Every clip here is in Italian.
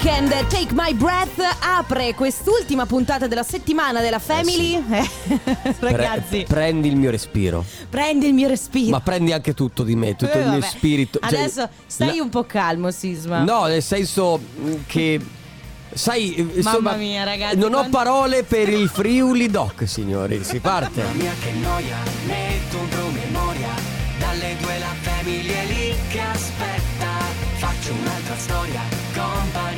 Weekend, Take My Breath apre quest'ultima puntata della settimana della Family. Eh, Ragazzi, Pre- prendi il mio respiro. prendi il mio respiro. Ma prendi anche tutto di me, tutto Eh, il mio spirito. Cioè, Adesso stai la- un po' calmo, Sisma. No, nel senso mm, che. Sai, eh, insomma, mia, ragazzi, non ho quando- parole per il Friuli Doc, signori. Si parte. Mamma mia che noia, metto un promemoria Dalle due la famiglia è lì che aspetta Faccio un'altra storia, accesa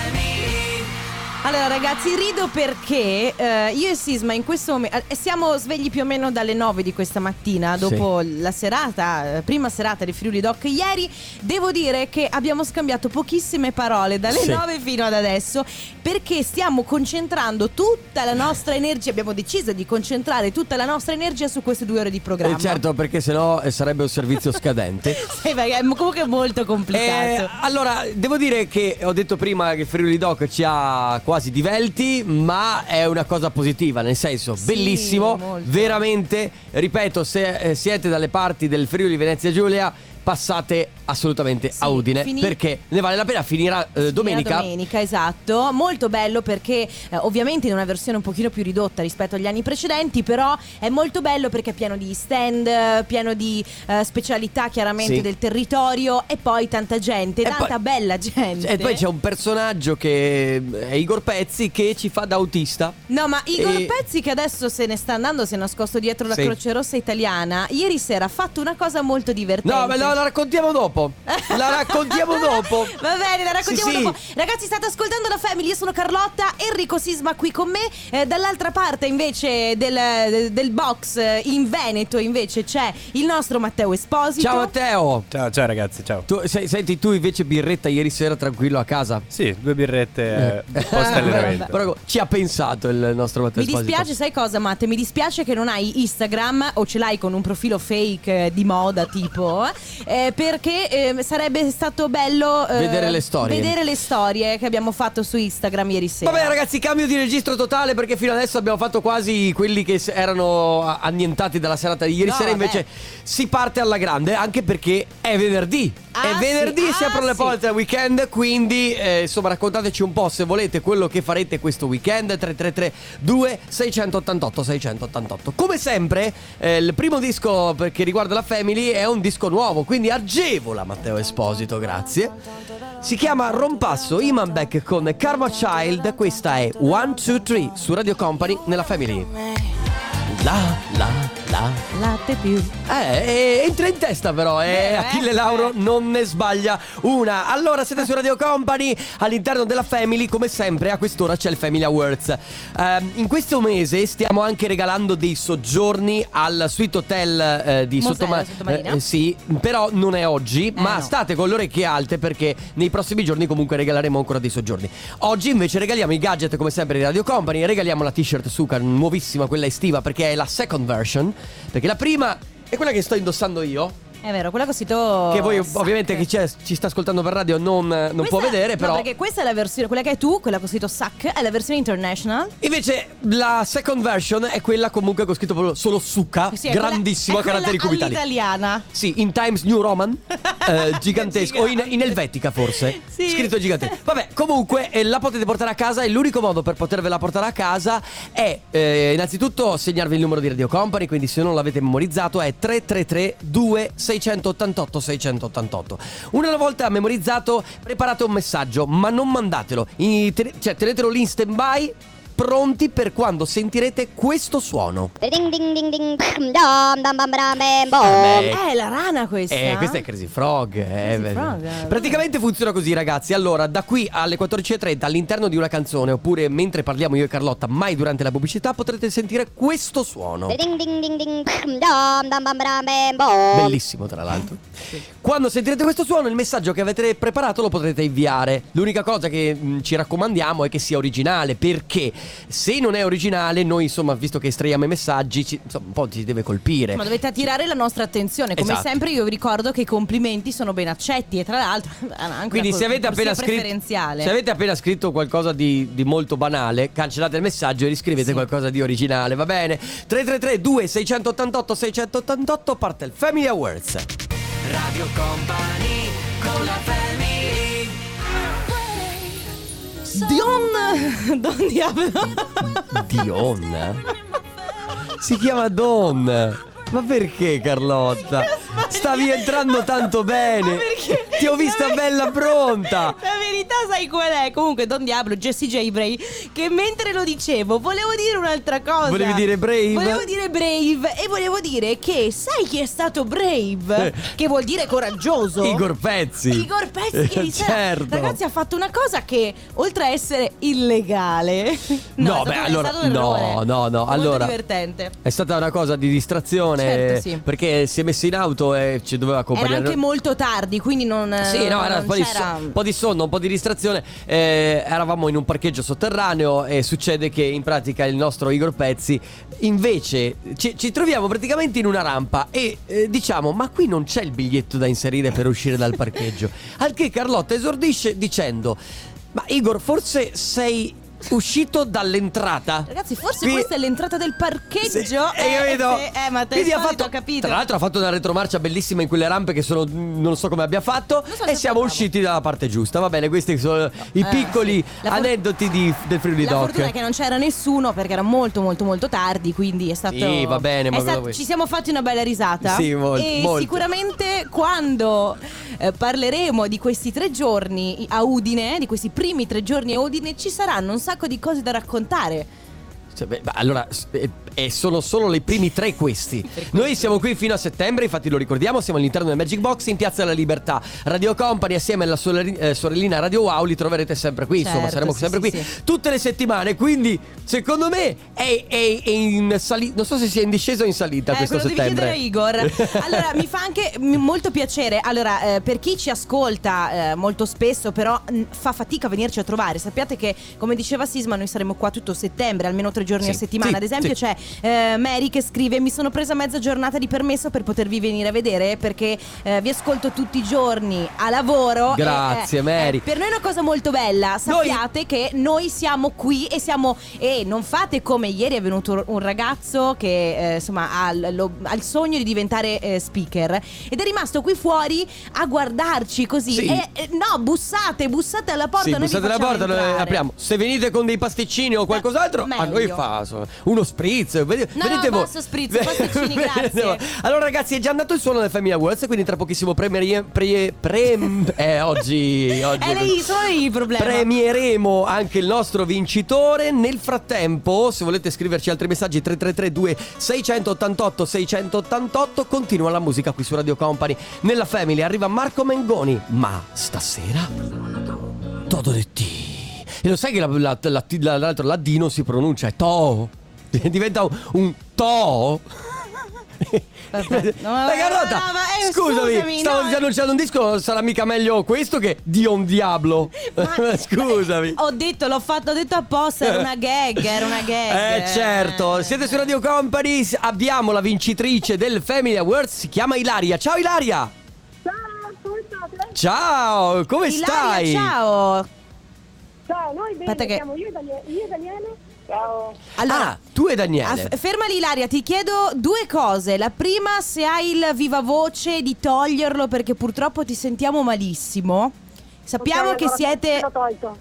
Allora ragazzi rido perché eh, io e Sisma in questo momento eh, siamo svegli più o meno dalle 9 di questa mattina dopo la serata, eh, prima serata di Friuli Doc ieri. Devo dire che abbiamo scambiato pochissime parole dalle Sì. 9 fino ad adesso perché stiamo concentrando tutta la nostra energia, abbiamo deciso di concentrare tutta la nostra energia su queste due ore di programma. Eh, certo, perché sennò eh, sarebbe un servizio scadente. Sì, perché è comunque molto complicato. allora, devo dire che ho detto prima che Friuli Doc ci ha quasi divelti, ma è una cosa positiva, nel senso, Sì, bellissimo, molto. veramente, ripeto, se eh, siete dalle parti del Friuli Venezia Giulia, passate assolutamente a Sì, Udine, fini- perché ne vale la pena, finirà eh, domenica. Finirà domenica, esatto. Molto bello perché eh, ovviamente in una versione un pochino più ridotta rispetto agli anni precedenti, però è molto bello perché è pieno di stand, eh, pieno di eh, specialità chiaramente Sì. del territorio e poi tanta gente, E tanta poi- bella gente. E poi c'è un personaggio che è Igor Pezzi che ci fa da autista. No, ma Igor E- Pezzi che adesso se ne sta andando, si è nascosto dietro la Sì. Croce Rossa italiana, ieri sera ha fatto una cosa molto divertente. No, ma la raccontiamo dopo. La raccontiamo dopo. Va bene, la raccontiamo Sì, sì. dopo. Ragazzi, state ascoltando la Family. Io sono Carlotta, Enrico Sisma qui con me. Eh, dall'altra parte, invece, del, del box eh, in Veneto, invece, c'è il nostro Matteo Esposito. Ciao Matteo. Ciao, ciao ragazzi, ciao. Tu, se- senti, tu invece birretta ieri sera tranquillo a casa? Sì, due birrette eh, post allenamento. Però ci ha pensato il nostro Matteo Mi Esposito. dispiace, sai cosa, Matte? Mi dispiace che non hai Instagram o ce l'hai con un profilo fake eh, di moda, tipo. eh, perché eh, sarebbe stato bello eh, Vedere le storie. Vedere le storie che abbiamo fatto su Instagram ieri sera. Vabbè ragazzi, cambio di registro totale perché fino adesso abbiamo fatto quasi quelli che s- erano a- annientati dalla serata di ieri No, sera, vabbè. invece si parte alla grande anche perché è venerdì. Ah, è venerdì, sì, si ah, aprono le sì. porte al weekend, quindi eh, insomma raccontateci un po' se volete quello che farete questo weekend 333 2688 688. Come sempre, eh, il primo disco che riguarda la Family è un disco nuovo, quindi agevola Matteo Esposito, grazie. Si chiama Rompasso Iman Beck con Karma Child, questa è 1 2 3 su Radio Company nella Family. La la la Latte più. eh, eh, entra in testa però, eh. Eh, Achille eh, Lauro eh. non ne sbaglia una. Allora siete su Radio Company, all'interno della Family, come sempre a quest'ora c'è il Family Awards. Ehm, in questo mese stiamo anche regalando dei soggiorni al Suite Hotel eh, di Sottoma- Sottomarina? eh, sì, però non è oggi, ma no. state con le orecchie alte perché nei prossimi giorni comunque regaleremo ancora dei soggiorni. Oggi invece regaliamo i gadget come sempre di Radio Company, regaliamo la t-shirt Suka, nuovissima, quella estiva perché è la second version, perché la prima è quella che sto indossando io. È vero, quella cosito. Che voi ovviamente chi c'è- ci sta ascoltando per radio non, non può vedere, però. No, perché questa è la versione, quella che hai tu, quella con scritto SAC, è la versione international. Invece la second version è quella comunque con scritto proprio solo Suka, Sì, è quella- grandissima è quella caratteri cubitali. all'italiana. Sì, in Times New Roman, eh, gigantesco, o in, in Elvetica forse, Sì. scritto gigantesco. Vabbè, comunque eh, la potete portare a casa e l'unico modo per potervela portare a casa è eh, innanzitutto segnarvi il numero di Radio Company, quindi se non l'avete memorizzato è 333 2688 688. Una volta memorizzato, preparate un messaggio, ma non mandatelo, in- te- cioè tenetelo lì in stand-by. Pronti per quando sentirete questo suono. Eh, la rana questa. Eh, questa è Crazy Frog. eh, Crazy beh. Frog, eh. Praticamente funziona così, ragazzi. Allora, da qui alle 14.30, all'interno di una canzone, oppure mentre parliamo io e Carlotta, mai durante la pubblicità, potrete sentire questo suono. Bellissimo, tra l'altro. Quando sentirete questo suono, il messaggio che avete preparato lo potrete inviare. L'unica cosa che mh, ci raccomandiamo è che sia originale. Perché? Se non è originale, noi insomma, visto che estraiamo i messaggi, ci- insomma, un po' ci deve colpire. Ma dovete attirare la nostra attenzione. Come Esatto. sempre, io vi ricordo che i complimenti sono ben accetti. E tra l'altro, anche Quindi se avete, scritto, preferenziale. se avete appena scritto qualcosa di, di molto banale, cancellate il messaggio e riscrivete Sì. qualcosa di originale, va bene? 333 2688 688 parte il Family Awards. Radio Company con la family Dion Don Diablo. Dion? Si chiama Don. Ma perché Carlotta? Stavi entrando tanto bene. Ma perché? Ti ho vista La ver- bella pronta. La verità sai qual è? Comunque Don Diablo, Jessie J. Bray Che mentre lo dicevo volevo dire un'altra cosa Volevi dire Brave? Volevo dire Brave E volevo dire che sai chi è stato Brave? Eh. Che vuol dire coraggioso Igor Pezzi. Igor Pezzi che Eh, sera- certo. Ragazzi ha fatto una cosa che oltre a essere illegale No, stato- beh, allora- no, no, no, Molto allora- divertente È stata una cosa di distrazione Certo, sì. perché si è messo in auto e ci doveva Era accompagnare. anche molto tardi Quindi non Sì, no, era non un po' di, so- un po' di sonno, un po' di distrazione. Eh, eravamo in un parcheggio sotterraneo e succede che in pratica il nostro Igor Pezzi invece ci, ci troviamo praticamente in una rampa e eh, diciamo ma qui non c'è il biglietto da inserire per uscire dal parcheggio. Al che Carlotta esordisce dicendo ma Igor forse sei uscito dall'entrata? Ragazzi, forse Qui- questa è l'entrata del parcheggio. Sì, hai capito? sì, eh, ma te Quindi ha fatto, capito. Tra l'altro ha fatto una retromarcia bellissima in quelle rampe che sono non so come abbia fatto so e siamo usciti dalla parte giusta. Va bene, questi sono i Eh, piccoli sì. La for- aneddoti di, del Friuli La Doc. fortuna è che non c'era nessuno perché era molto molto molto tardi, quindi è stato Sì, va bene, ma stato- ci siamo fatti una bella risata. Sì, molto, E molto. sicuramente quando eh, parleremo di questi tre giorni a Udine, di questi primi tre giorni a Udine, ci saranno un sacco di cose da raccontare. Cioè, beh, allora, eh, sono solo i primi tre questi. Noi siamo qui fino a settembre, infatti lo ricordiamo, siamo all'interno del Magic Box in Piazza della Libertà. Radio Company assieme alla eh, sorellina Radio Wow li troverete sempre qui, insomma, Certo, saremo sì, sempre sì, qui sì. tutte le settimane, quindi secondo me è, è- è in salita, non so se sia in discesa o in salita Eh, questo quello devi settembre. chiedere Igor. Allora, mi fa anche molto piacere. Allora, eh, per chi ci ascolta eh, molto spesso, però mh, fa fatica a venirci a trovare. Sappiate che, come diceva Sisma, noi saremo qua tutto settembre, almeno tre giorni a settimana. Ad esempio, c'è eh, Mary che scrive: Mi sono presa mezza giornata di permesso per potervi venire a vedere perché eh, vi ascolto tutti i giorni a lavoro. e, Grazie, eh, Mary. eh, per noi è una cosa molto bella. Sappiate che noi siamo qui e siamo. E non fate come ieri è venuto un ragazzo che eh, insomma ha, lo- ha il sogno di diventare speaker ed è rimasto qui fuori a guardarci così. Sì. E, e- no, bussate, bussate alla porta. Sì, noi bussate la facciamo porta, noi apriamo. Se venite con dei pasticcini o qualcos'altro, a noi fa uno spritz. Vedi- No, vedete no, voi. basta spritz, pasticcini, grazie. Allora, ragazzi, è già andato il suono del Family Awards. Quindi, tra pochissimo premiere, pre, pre- eh, oggi, oggi Eh, lei, sono lì il problema. Premieremo anche il nostro vincitore. Nel frattempo, se volete scriverci altri messaggi, 3332 688 688. Continua la musica qui su Radio Company. Nella Family arriva Marco Mengoni. Ma stasera. Todo de ti. E lo sai che la, la, la, la, l'altro, la D non si pronuncia, è to. Diventa un, un to. Vabbè. No, La Carlotta, no, ma, eh, scusami, scusami, stavo no, già annunciando un disco, sarà mica meglio questo che Dion Diablo. Ma- scusami. Ho detto, l'ho fatto, ho detto apposta, era una gag, era una gag. Eh certo, siete su Radio Company, abbiamo la vincitrice del Family Awards, si chiama Ilaria. Ciao Ilaria! Ciao, come state? Ciao, come Ilaria, stai? ciao. Ciao, noi bene, Aspetta che- siamo io e Daniele. E. Ciao. Allora, Ah, tu e Daniele. F- fermali Ilaria, ti chiedo due cose. La prima, se hai il viva voce di toglierlo perché purtroppo ti sentiamo malissimo. Sappiamo Ok, che allora siete... L'ho tolto.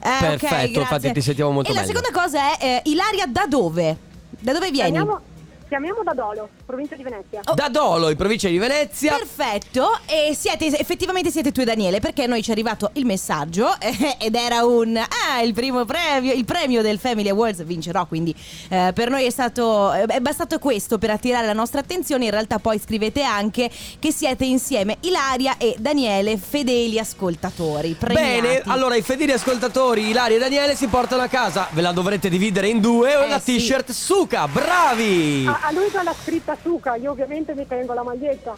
Eh, Perfetto, grazie. infatti ti sentiamo molto E la meglio. seconda cosa è, eh, Ilaria, da dove? Da dove vieni? Chiamiamo, chiamiamo da Dolo, provincia di Venezia. Oh. Da Dolo, in provincia di Venezia. Perfetto, e siete effettivamente siete tu e Daniele perché a noi ci è arrivato il messaggio eh, ed era un ah, il primo premio, il premio del Family Awards vincerò, quindi eh, per noi è stato eh, è bastato questo per attirare la nostra attenzione, in realtà poi scrivete anche che siete insieme Ilaria e Daniele fedeli ascoltatori. Premiati. Bene, allora i fedeli ascoltatori Ilaria e Daniele si portano a casa, ve la dovrete dividere in due, Eh, la sì. t-shirt Suka, bravi! A, a lui con la scritta Suca, io ovviamente mi tengo la maglietta.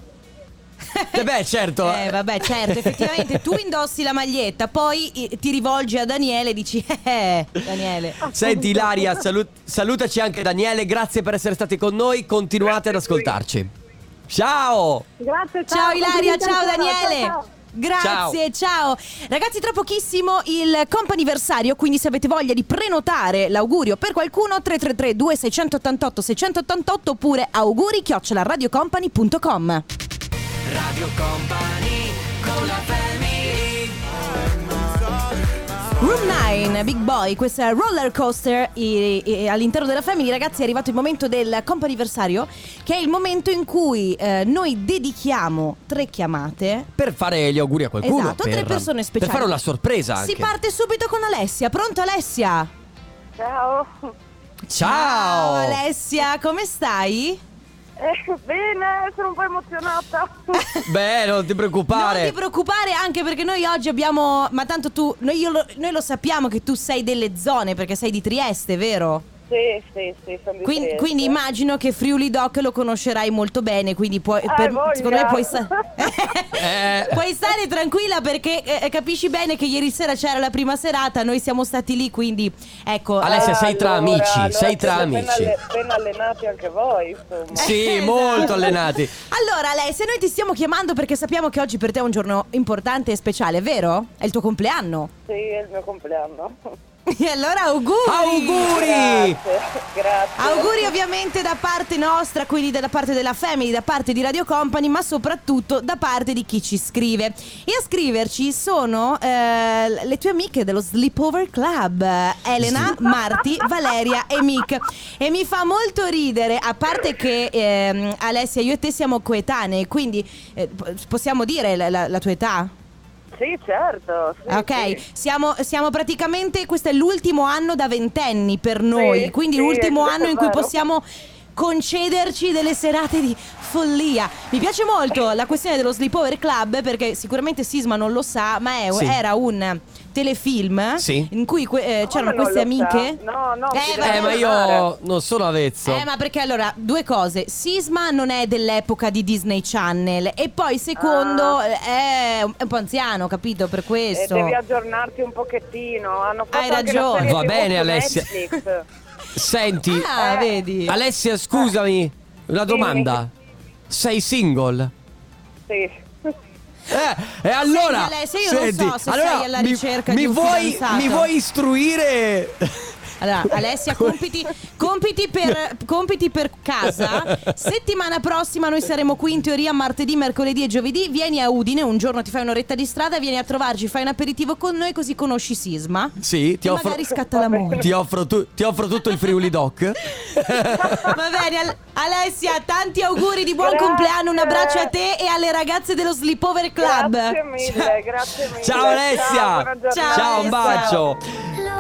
Eh beh, certo. Eh, vabbè, certo, effettivamente tu indossi la maglietta, poi eh, ti rivolgi a Daniele e dici, eh, Daniele. Senti Ilaria, salu- salutaci anche Daniele, grazie per essere stati con noi, continuate ad ascoltarci. Ciao! Grazie, ciao. Ciao Ilaria, ciao Daniele. ciao, ciao. Grazie, ciao. Ragazzi, tra pochissimo il comp'anniversario, quindi se avete voglia di prenotare l'augurio per qualcuno 333 2688 688 oppure auguri chiocciola radiocompany.com. Radio Company con la family Room 9, Big Boy, questa è roller coaster e- e all'interno della Family, ragazzi, è arrivato il momento del comp'anniversario, che è il momento in cui eh, noi dedichiamo tre chiamate. Per fare gli auguri a qualcuno. Esatto, a tre per- persone speciali. Per fare una sorpresa anche. Si parte subito con Alessia. Pronto Alessia? Ciao. Ciao! Alessia, come stai? Eh, bene, sono un po' emozionata. Beh, non ti preoccupare. Non ti preoccupare anche perché noi oggi abbiamo... Ma tanto tu... Noi, io lo, noi lo sappiamo che tu sei delle zone perché sei di Trieste, vero? Sì, sì, sì, Quindi, quindi immagino che Friuli Doc lo conoscerai molto bene, quindi puoi, per- voglia. secondo me puoi, sta- Eh. puoi stare tranquilla perché eh, capisci bene che ieri sera c'era la prima serata, noi siamo stati lì, quindi ecco... Alessia, eh, sei tra Allora, amici, allora sei tra siete ben amici. alle- Ben allenati anche voi, insomma. Sì, Esatto. molto allenati. Allora Alessia, noi ti stiamo chiamando perché sappiamo che oggi per te è un giorno importante e speciale, vero? È il tuo compleanno. Sì, è il mio compleanno. E allora auguri! Auguri! Grazie, grazie. Auguri ovviamente da parte nostra, quindi da parte della Family, da parte di Radio Company, ma soprattutto da parte di chi ci scrive. E a scriverci sono eh, le tue amiche dello Sleepover Club, Elena, Marti, Valeria e Mick. E mi fa molto ridere, a parte che ehm, Alessia, io e te siamo coetanei, quindi eh, possiamo dire la- la- la tua età? Sì, certo. sì, Ok, sì. siamo, siamo praticamente, questo è l'ultimo anno da ventenni per noi, quindi l'ultimo anno in cui possiamo concederci delle serate di follia. Mi piace molto la questione dello Sleepover Club perché sicuramente Sisma non lo sa, ma è- Sì. era un telefilm Sì. in cui que- eh, c'erano queste lo sa? amiche. No, no, Eh, Eh, ma io non sono avvezzo. Eh, ma perché allora, due cose. Sisma non è dell'epoca di Disney Channel. E poi, secondo, Ah. eh, è un è un po' anziano, capito? Per E questo. devi aggiornarti un pochettino. Hanno fatto Hai ragione. Va bene, Alessia. Senti, Ah, Eh. vedi. Alessia, scusami, una domanda. Sei single? Sì. Eh, e allora Senti, Alessia, io non so se allora sei alla mi- ricerca mi di un vuoi, fidanzato. mi vuoi istruire? Allora, Alessia, compiti, compiti, per, compiti per casa. Settimana prossima noi saremo qui in teoria martedì, mercoledì e giovedì. Vieni a Udine, un giorno ti fai un'oretta di strada, vieni a trovarci, fai un aperitivo con noi così conosci Sisma. Sì, ti e offro, magari scatta l'amore. ti offro, tu- ti offro tutto il Friuli Doc. Va bene, Al- Alessia, tanti auguri di buon Grazie. compleanno, un abbraccio a te e alle ragazze dello Sleepover Club. Grazie mille, grazie mille. Ciao Alessia! Ciao. Ciao, un bacio!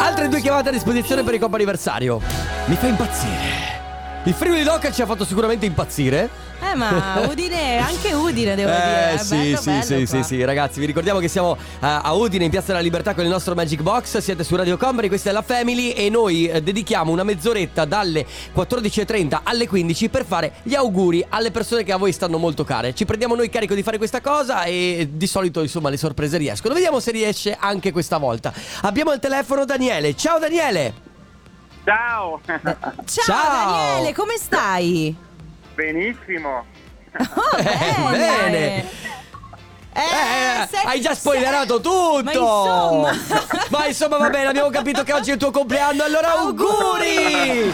Altre due chiamate a disposizione per il comp'anniversario. Mi fa impazzire. Il Friuli Doc ci ha fatto sicuramente impazzire. Eh, ma Udine, anche Udine devo dire. Eh sì, bello, sì, bello sì, qua. sì, sì, ragazzi, vi ricordiamo che siamo eh, a Udine in Piazza della Libertà con il nostro Magic Box, siete su Radio Company, questa è la Family e noi eh, dedichiamo una mezz'oretta dalle 14.30 alle 15 per fare gli auguri alle persone che a voi stanno molto care. Ci prendiamo noi carico di fare questa cosa e di solito insomma le sorprese riescono. Vediamo se riesce anche questa volta. Abbiamo al telefono Daniele. Ciao Daniele! Ciao, Ciao, Ciao. Daniele, come stai? Benissimo. Oh, bene. bene. Eh, Eh, sei- hai già spoilerato tutto! Ma insomma. Ma insomma, va bene, abbiamo capito che oggi è il tuo compleanno, allora auguri!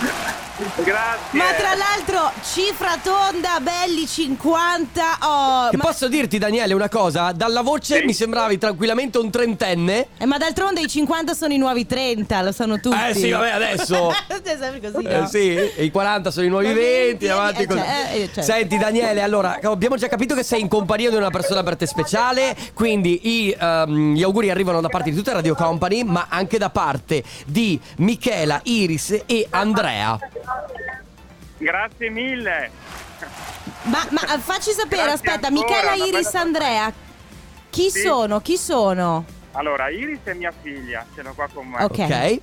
Grazie. Ma tra l'altro, cifra tonda, belli 50. Oh, Che ma, posso dirti, Daniele, una cosa? Dalla voce Sì. mi sembravi tranquillamente un trentenne. eh, ma d'altronde i 50 sono i nuovi 30, lo sanno tutti. Eh sì, vabbè, adesso. Sempre così, Eh, no? sì, e i 40 sono i nuovi Ma 20, 20, avanti eh, così. cioè, eh, cioè. Senti Daniele, allora abbiamo già capito che sei in compagnia di una persona per te speciale, quindi i, ehm, gli auguri arrivano da parte di tutta Radio Company, ma anche da parte di Michela, Iris e Andrea. Grazie mille. Ma, ma eh, facci sapere, Grazie aspetta, ancora, Michela, Iris, bella- Andrea. Chi Sì. sono? Chi sono? Allora, Iris è mia figlia, ce l'ho qua con me. Ok. Ok?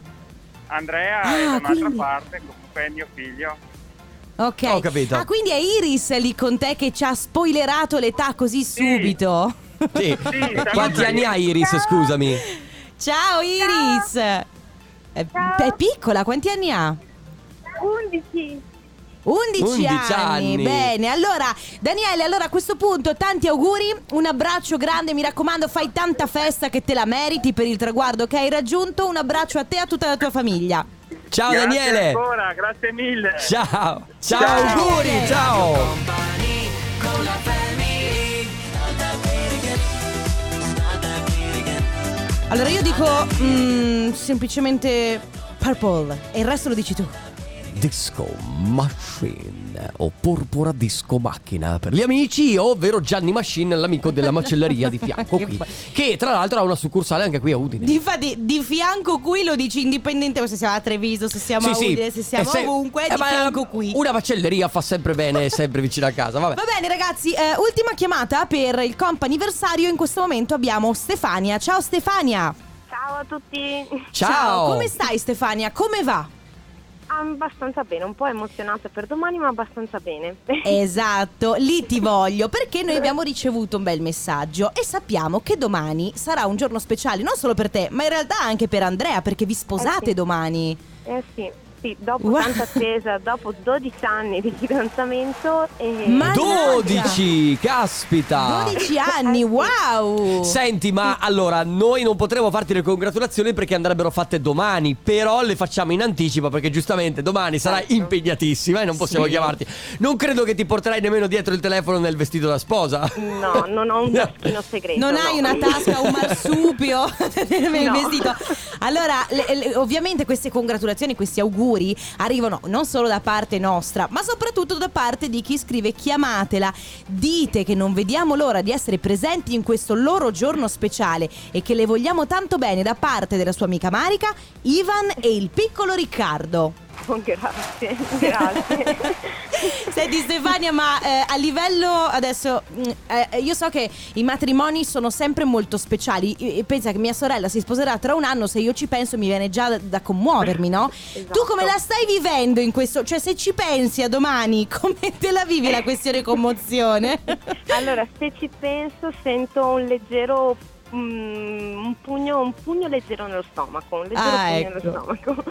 Andrea Ah, è da un'altra quindi- parte, comunque è mio figlio. Ok. Ho capito. Ah, quindi è Iris lì con te che ci ha spoilerato l'età così subito. Sì. siamo Quanti anni hai Iris, scusami? Ciao Iris. È, è piccola, quanti anni ha? 11. 11, 11 anni. anni. bene. Allora, Daniele, allora a questo punto tanti auguri, un abbraccio grande, mi raccomando, fai tanta festa che te la meriti per il traguardo che hai raggiunto. Un abbraccio a te e a tutta la tua famiglia. Ciao Grazie Daniele. ancora, grazie mille. Ciao. Ciao, Ciao. auguri, ciao. Allora io dico mm, semplicemente Purple e il resto lo dici tu. Disco Machine o Porpora Disco Macchina per gli amici, ovvero Gianni Machine, l'amico della macelleria di fianco qui, che tra l'altro ha una succursale anche qui a Udine. Difatti, di fianco qui lo dici indipendente se siamo a Treviso, se siamo a Udine, se siamo se- ovunque, eh, di ma fianco qui. Una macelleria fa sempre bene, è sempre vicino a casa, vabbè. Va bene ragazzi, eh, ultima chiamata per il comp anniversario. In questo momento abbiamo Stefania. Ciao Stefania. Ciao a tutti. Ciao. Come stai Stefania? Come va? Abbastanza bene, un po' emozionata per domani, ma abbastanza bene. Esatto, lì ti voglio perché noi abbiamo ricevuto un bel messaggio e sappiamo che domani sarà un giorno speciale non solo per te, ma in realtà anche per Andrea perché vi sposate Eh sì. domani. Eh sì, sì, dopo Wow. tanta attesa, dopo 12 anni di fidanzamento e... Ma- 12, caspita. 12 anni, wow! Senti, ma allora noi non potremo farti le congratulazioni perché andrebbero fatte domani, però le facciamo in anticipo perché giustamente domani sarai Certo. impegnatissima e non possiamo Sì. chiamarti. Non credo che ti porterai nemmeno dietro il telefono nel vestito da sposa. No, non ho un taschino segreto. Non no. hai una tasca, un marsupio nel No. vestito. Allora, le- le- ovviamente queste congratulazioni, questi auguri arrivano non solo da parte nostra, ma soprattutto da parte di chi scrive chiamatela. Dite che non vediamo l'ora di essere presenti in questo loro giorno speciale e che le vogliamo tanto bene da parte della sua amica Marica, Ivan e il piccolo Riccardo. Oh, grazie, grazie. Senti Stefania, ma eh, a livello adesso mm, eh, io so che i matrimoni sono sempre molto speciali. I- Pensa che mia sorella si sposerà tra un anno, se io ci penso mi viene già da, da commuovermi, no? Esatto. Tu come la stai vivendo in questo? Cioè se ci pensi a domani, come te la vivi la questione commozione? Allora, se ci penso, sento un leggero. Mm, un, pugno, un pugno leggero nello stomaco. Un leggero Ah, pugno ecco. nello stomaco.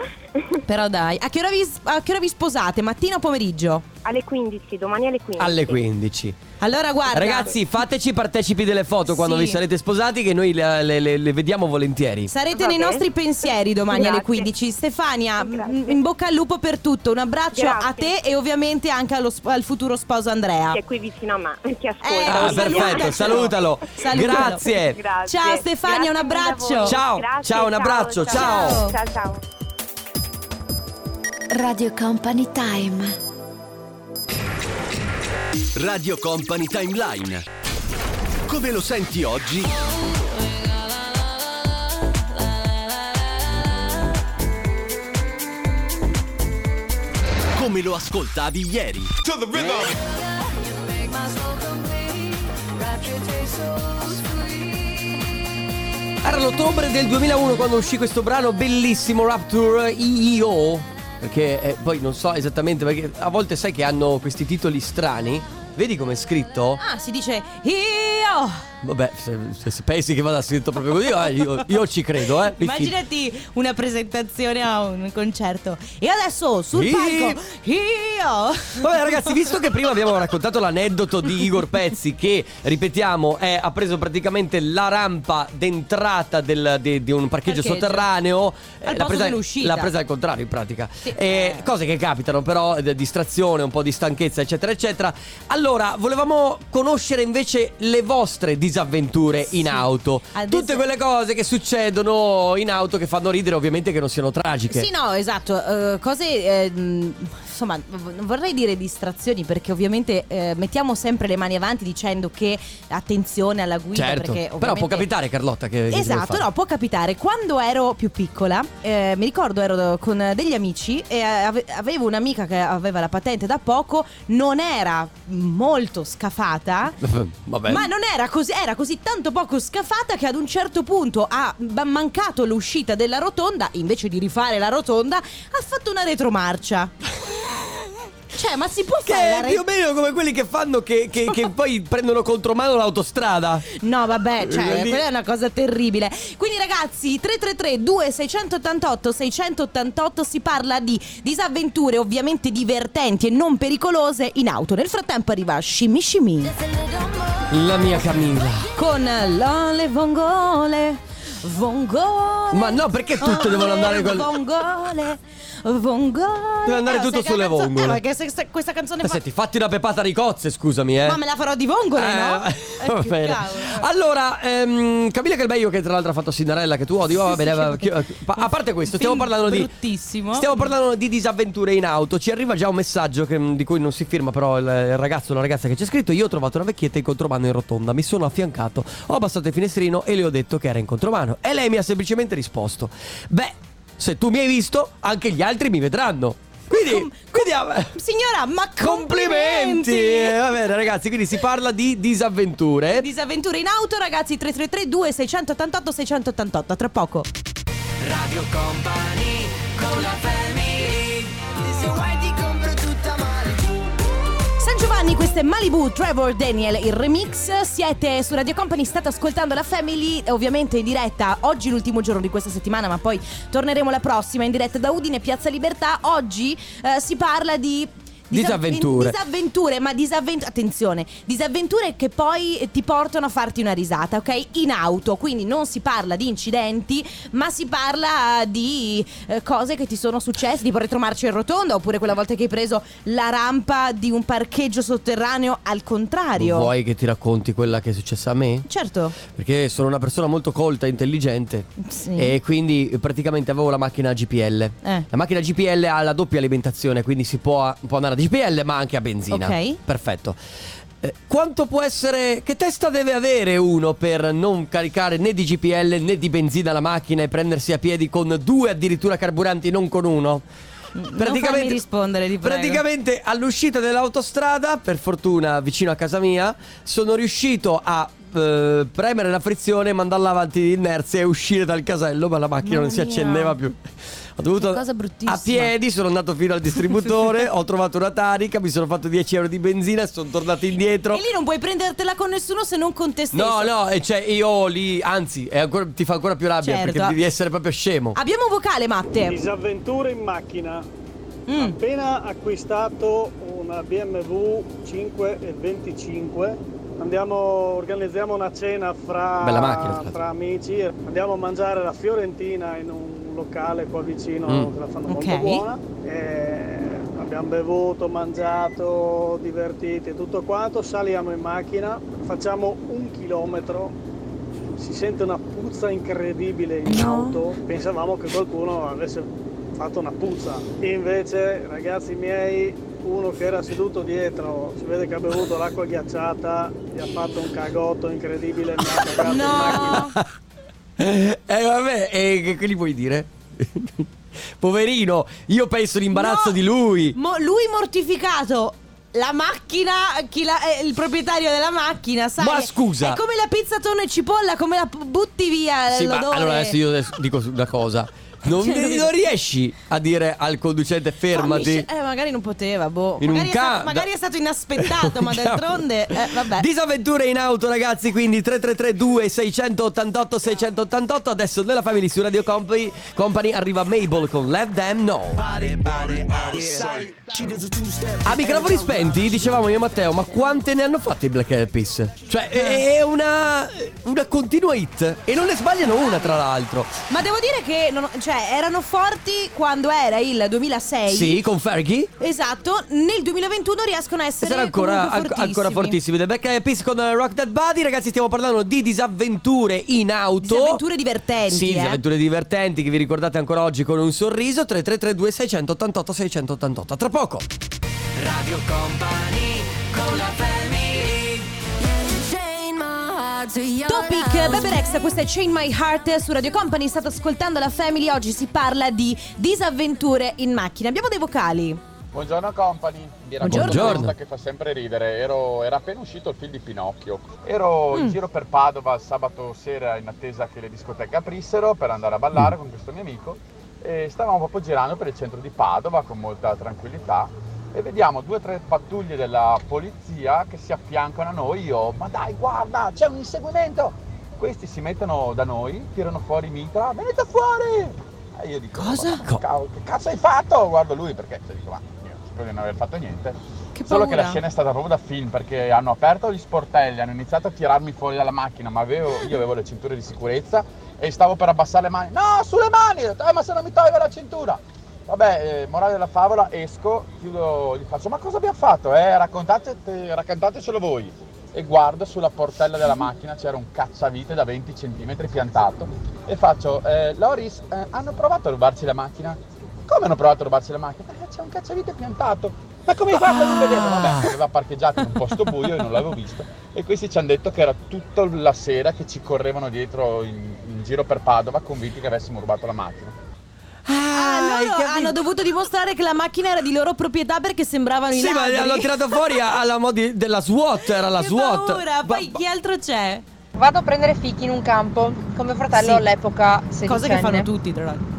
Però dai, a che, ora vi, a che ora vi sposate? Mattina o pomeriggio? Alle 15, domani alle 15. Alle 15. Allora guarda Ragazzi, fateci partecipi delle foto quando Sì. vi sarete sposati che noi le, le- le- le vediamo volentieri. Sarete Va nei bene. nostri pensieri domani alle Grazie. 15. Stefania, Grazie. m- in bocca al lupo per tutto. Un abbraccio Grazie. a te e ovviamente anche allo sp- al futuro sposo Andrea. Che è qui vicino a me, che Eh, ascolta. Ah, sì, perfetto, salutalo. Salutalo. Grazie. Grazie. Ciao, Stefania, un Grazie mille a abbraccio. Ciao, Grazie, ciao, un abbraccio, ciao. Ciao, ciao. Radio Company Time. Radio Company Timeline. Come lo senti oggi? Come lo ascoltavi ieri? Era l'ottobre del 2001 quando uscì questo brano bellissimo Rapture IO. Perché eh, poi non so esattamente perché a volte sai che hanno questi titoli strani. Vedi com'è scritto? Ah, si dice io. Vabbè, se, se- se pensi che vada scritto proprio così, eh, io, io ci credo, eh. Immaginati una presentazione a un concerto. E adesso sul Io. palco io. Vabbè ragazzi, visto che prima abbiamo raccontato l'aneddoto di Igor Pezzi che, ripetiamo, è- ha preso praticamente la rampa d'entrata del- di, di un parcheggio, Parcheggio. sotterraneo eh, Al l'ha posto presa, l'ha presa al contrario in pratica Sì. Eh, Cose che capitano però, eh, distrazione, un po' di stanchezza eccetera eccetera Allora, volevamo conoscere invece le vostre disavventure in auto Ad Tutte quelle cose che succedono in auto che fanno ridere ovviamente che non siano tragiche Sì, no, esatto. eh, cose. eh, mh, insomma, non vorrei dire distrazioni perché ovviamente eh, mettiamo sempre le mani avanti dicendo che attenzione alla guida. Certo, perché però può ovviamente- capitare Carlotta che... Esatto, no, può capitare. Quando ero più piccola, eh, mi ricordo ero con degli amici e ave- avevo un'amica che aveva la patente da poco, non era molto scafata. Ma non era così, era così tanto poco scafata che ad un certo punto ha mancato l'uscita della rotonda, invece di rifare la rotonda, ha fatto una retromarcia. Cioè, ma si può Che fare è re- più o meno come quelli che fanno che, che- che poi prendono contromano l'autostrada. No, vabbè, cioè, Lì- quella è una cosa terribile. Quindi, ragazzi, 333 2688 688 si parla di disavventure ovviamente divertenti e non pericolose in auto. Nel frattempo arriva Shimmy Shimmy La mia Camilla. con l'ole vongole. Vongole. Ma no, perché tutte devono andare con con- Vongole. Vongole. Deve andare Eh, tutto sulle canzo- vongole. Eh, perché se- se questa canzone Eh, fa. Senti, fatti una pepata di cozze, scusami, eh. Ma me la farò di vongole, no? Eh, Eh, va che bene. Allora, ehm, Camilla Calbeio che tra l'altro ha fatto Cinderella che tu odi, va bene, va- a parte questo, stiamo parlando di bruttissimo. Stiamo parlando di disavventure in auto. Ci arriva già un messaggio che- di cui non si firma, però il, il ragazzo o la ragazza che c'è scritto: Io ho trovato una vecchietta in contromano in rotonda. Mi sono affiancato, ho abbassato il finestrino e le ho detto che era in contromano. E lei mi ha semplicemente risposto: Beh, se tu mi hai visto, anche gli altri mi vedranno. Quindi, quindi ah, Signora, ma complimenti! complimenti! Va bene, ragazzi, quindi si parla di disavventure. Disavventure in auto, ragazzi, 333 2688 688 tra poco. Radio Company con la family Giovanni, questo è Malibu, Trevor Daniel, il remix. Siete su Radio Company, state ascoltando la Family, ovviamente in diretta. Oggi l'ultimo giorno di questa settimana, ma poi torneremo la prossima in diretta da Udine, Piazza Libertà. Oggi eh, si parla di. Disavventure. Disavventure, ma disavventure. Attenzione, disavventure che poi ti portano a farti una risata, ok? In auto, quindi non si parla di incidenti, ma si parla di eh, cose che ti sono successe, tipo retromarcia in rotonda, oppure quella volta che hai preso la rampa di un parcheggio sotterraneo al contrario. Vuoi che ti racconti quella che è successa a me? Certo. Perché sono una persona molto colta e intelligente. Sì. E quindi praticamente avevo la macchina GPL. Eh. La macchina GPL ha la doppia alimentazione, quindi si può, può andare a GPL ma anche a benzina. Ok. Perfetto. Eh, quanto può essere. Che testa deve avere uno per non caricare né di GPL né di benzina la macchina e prendersi a piedi con due addirittura carburanti, non con uno? non farmi rispondere, ti prego. praticamente all'uscita dell'autostrada, per fortuna vicino a casa mia, sono riuscito a eh, premere la frizione, mandarla avanti di inerzia e uscire dal casello, ma la macchina Mamma non si mia. accendeva più. Ho dovuto Che cosa bruttissima. a piedi, sono andato fino al distributore, ho trovato una tanica, mi sono fatto 10 euro di benzina e sono tornato indietro. E lì non puoi prendertela con nessuno se non con te stesso. No, no, e cioè io lì, anzi, è ancora- ti fa ancora più rabbia Certo. perché devi essere proprio scemo. Abbiamo un vocale, Matte. Disavventure in macchina. Mm. Appena acquistato una BMW 525, andiamo, organizziamo una cena fra, macchina, fra amici. Andiamo a mangiare la Fiorentina in un locale qua vicino Mm. che la fanno Ok. molto buona. E abbiamo bevuto, mangiato, divertiti e tutto quanto. Saliamo in macchina, facciamo un chilometro. Si sente una puzza incredibile in No. auto. Pensavamo che qualcuno avesse fatto una puzza. Invece, ragazzi miei, uno che era seduto dietro, si vede che ha bevuto l'acqua ghiacciata, gli ha fatto un cagotto incredibile, mi ha cagato in macchina. No. Eh vabbè, e che, che gli puoi dire? Poverino, io penso l'imbarazzo No. di lui. Mo- lui mortificato. La macchina, chi la- eh, il proprietario della macchina, sai? Ma scusa. È come la pizza tonno e cipolla, come la p- butti via Sì, ma l'odore. allora adesso io adesso dico una cosa. Non, Cioè, non riesci a dire al conducente Fammi fermati. sce- Eh, magari non poteva, boh. In un magari, è ca- stato, magari da- è stato inaspettato, ma Un cavolo. d'altronde. Eh, vabbè. Disavventure in auto, ragazzi. Quindi 3332 688 688. Adesso nella family su Radio Company, Company arriva Mabel con Let Them Know. A microfoni spenti, dicevamo io e Matteo, ma quante ne hanno fatte i Black Eyed Peas? Cioè, è una, una continua hit. E non ne sbagliano una, tra l'altro. Ma devo dire che non- cioè, erano forti quando era il 2006. Sì, con Fergie. Esatto, nel 2021 riescono a essere Sarà ancora, anc- ancora fortissimi. The Black Eyed Peas con Rock That Body. Ragazzi, stiamo parlando di disavventure in auto. Disavventure divertenti, Sì, eh. disavventure divertenti che vi ricordate ancora oggi con un sorriso. 3332 688 688. Tra poco. Radio Company con la family Topic Bebe Rex, questa è Chain My Heart su Radio Company, state ascoltando la Family, oggi si parla di disavventure in macchina. Abbiamo dei vocali. Buongiorno company, vi racconto Buongiorno. una cosa che fa sempre ridere, Ero- era appena uscito il film di Pinocchio, ero Mm. in giro per Padova sabato sera in attesa che le discoteche aprissero per andare a Mm. ballare con questo mio amico e stavamo proprio girando per il centro di Padova con molta tranquillità e vediamo due o tre pattuglie della polizia che si affiancano a noi. Io, ma dai, guarda, c'è un inseguimento! Questi si mettono da noi, tirano fuori mitra, venite fuori! E io dico, Cosa? "Ma cavolo, che cazzo hai fatto? Guardo lui perché cioè, dico, ma spero di non aver fatto niente. Che Solo che la scena è stata proprio da film perché hanno aperto gli sportelli, hanno iniziato a tirarmi fuori dalla macchina, ma avevo- io avevo le cinture di sicurezza e stavo per abbassare le mani. No, sulle mani! Ho detto, "Eh, ma se non mi tolgo la cintura! Vabbè, eh, morale della favola, esco, chiudo, gli faccio, ma cosa abbiamo fatto? Eh, raccontate, raccontatecelo voi. E guardo sulla portella della macchina, c'era un cacciavite da 20 cm piantato. E faccio, eh, Loris, eh, hanno provato a rubarci la macchina? Come hanno provato a rubarci la macchina? Perché c'è un cacciavite piantato. Ma come hai fatto a non vederlo? Vabbè, aveva parcheggiato in un posto buio e non l'avevo visto. E questi ci hanno detto che era tutta la sera che ci correvano dietro in, in giro per Padova convinti che avessimo rubato la macchina. Ah, hai loro hanno dovuto dimostrare che la macchina era di loro proprietà perché sembravano i Sì, ma ladri. l'hanno tirato fuori alla modi della SWAT, era la Che SWAT. paura. Poi chi altro c'è? Vado a prendere fichi in un campo con mio fratello Sì. all'epoca. Cose che fanno tutti, tra l'altro.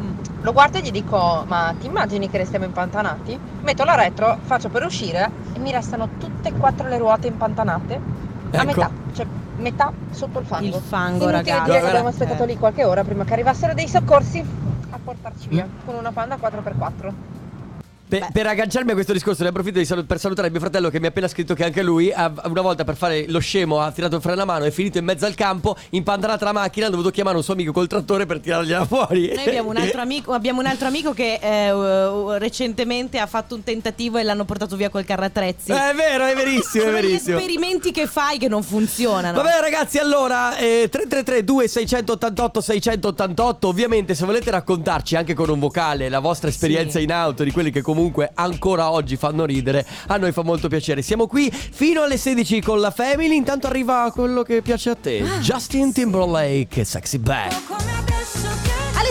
Mm. Lo guardo e gli dico, ma ti immagini che restiamo impantanati? Metto la retro, faccio per uscire e mi restano tutte e quattro le ruote impantanate. A Ecco. metà, cioè metà sotto il fango. Il fango, Inutile ragazzi. dire che abbiamo aspettato eh. lì qualche ora prima che arrivassero dei soccorsi a portarci via con una panda 4x4. Per, per agganciarmi a questo discorso, ne approfitto di salu- per salutare mio fratello che mi ha appena scritto che anche lui, ha- una volta per fare lo scemo, ha tirato il freno a mano, è finito in mezzo al campo, impantanata la macchina, ha dovuto chiamare un suo amico col trattore per tirargliela fuori. Noi abbiamo un altro amico, abbiamo un altro amico che eh, recentemente ha fatto un tentativo e l'hanno portato via col carrattrezzi. Eh, È vero, è verissimo, è Sono gli verissimo. esperimenti che fai che non funzionano. Vabbè ragazzi, allora eh, 333 2688 688 Ovviamente se volete raccontarci anche con un vocale la vostra esperienza Sì. in auto Di quelli che comunque ancora oggi fanno ridere A noi fa molto piacere. Siamo qui fino alle 16 con la Family. Intanto arriva quello che piace a te. Ah. Justin Timberlake, Sexy Back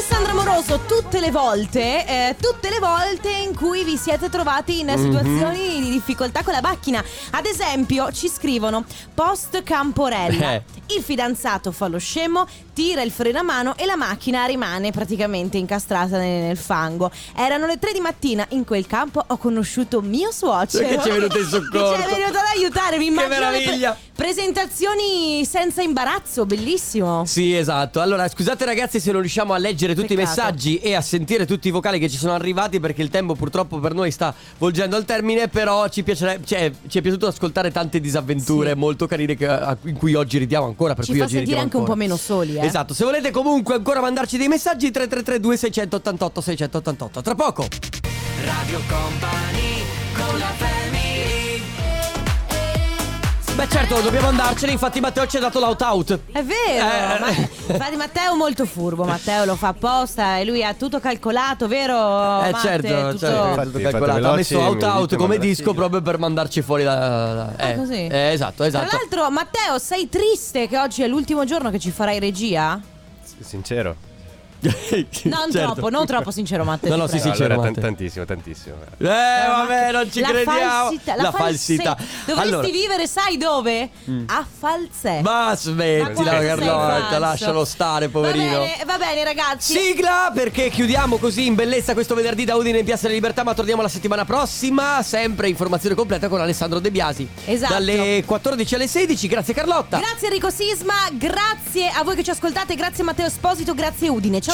Alessandra Moroso, tutte le volte, eh, tutte le volte in cui vi siete trovati in situazioni di difficoltà con la macchina. Ad esempio, ci scrivono post Camporella. Eh. Il fidanzato fa lo scemo, tira il freno a mano e la macchina rimane praticamente incastrata nel, nel fango. Erano le 3 di mattina, in quel campo ho conosciuto mio suocero. Che ci è venuto in soccorso. Che ci è venuto ad aiutare, mi Che immagino le meraviglia. Presentazioni senza imbarazzo, bellissimo. Sì, esatto. Allora, scusate ragazzi se non riusciamo a leggere tutti i Peccato. messaggi e a sentire tutti i vocali che ci sono arrivati perché il tempo purtroppo per noi sta volgendo al termine, però ci piacerebbe cioè, ci è piaciuto ascoltare tante disavventure Sì. molto carine che- a- in cui oggi ridiamo ancora, per Ci cui fa oggi sentire ridiamo anche un ancora. po' meno soli, eh. Esatto, se volete comunque ancora mandarci dei messaggi 333 2688 688. Tra poco. Radio Company con la family Beh, certo, dobbiamo andarcene, infatti Matteo ci ha dato l'out out. È vero, Eh. ma, infatti Matteo è molto furbo, Matteo lo fa apposta e lui ha tutto calcolato, vero? Eh Matte? certo, Tutto- certo, Infatti, tutto calcolato. Ha veloci, messo out out come disco figlio. proprio per mandarci fuori da... Ah, eh, così? eh, esatto, esatto. Tra l'altro, Matteo, sei triste che oggi è l'ultimo giorno che ci farai regia? Sincero. Non Certo. troppo, non troppo sincero, Matteo. No, no, sì, sì, allora, Matte. tantissimo, tantissimo. Eh, vabbè, non ci la crediamo. Falsità, la, La falsità. falsità. Dovresti Allora. vivere, sai dove? A Falsè. Ma Ma smettila sei Carlotta, lascialo stare, poverino. Va bene, va bene, ragazzi. Sigla perché chiudiamo così in bellezza questo venerdì da Udine in Piazza della Libertà, ma torniamo la settimana prossima, sempre informazione completa con Alessandro De Biasi. Esatto. Dalle 14 alle 16, grazie Carlotta. Grazie Enrico Sisma, grazie a voi che ci ascoltate, grazie Matteo Esposito, grazie Udine. Ciao,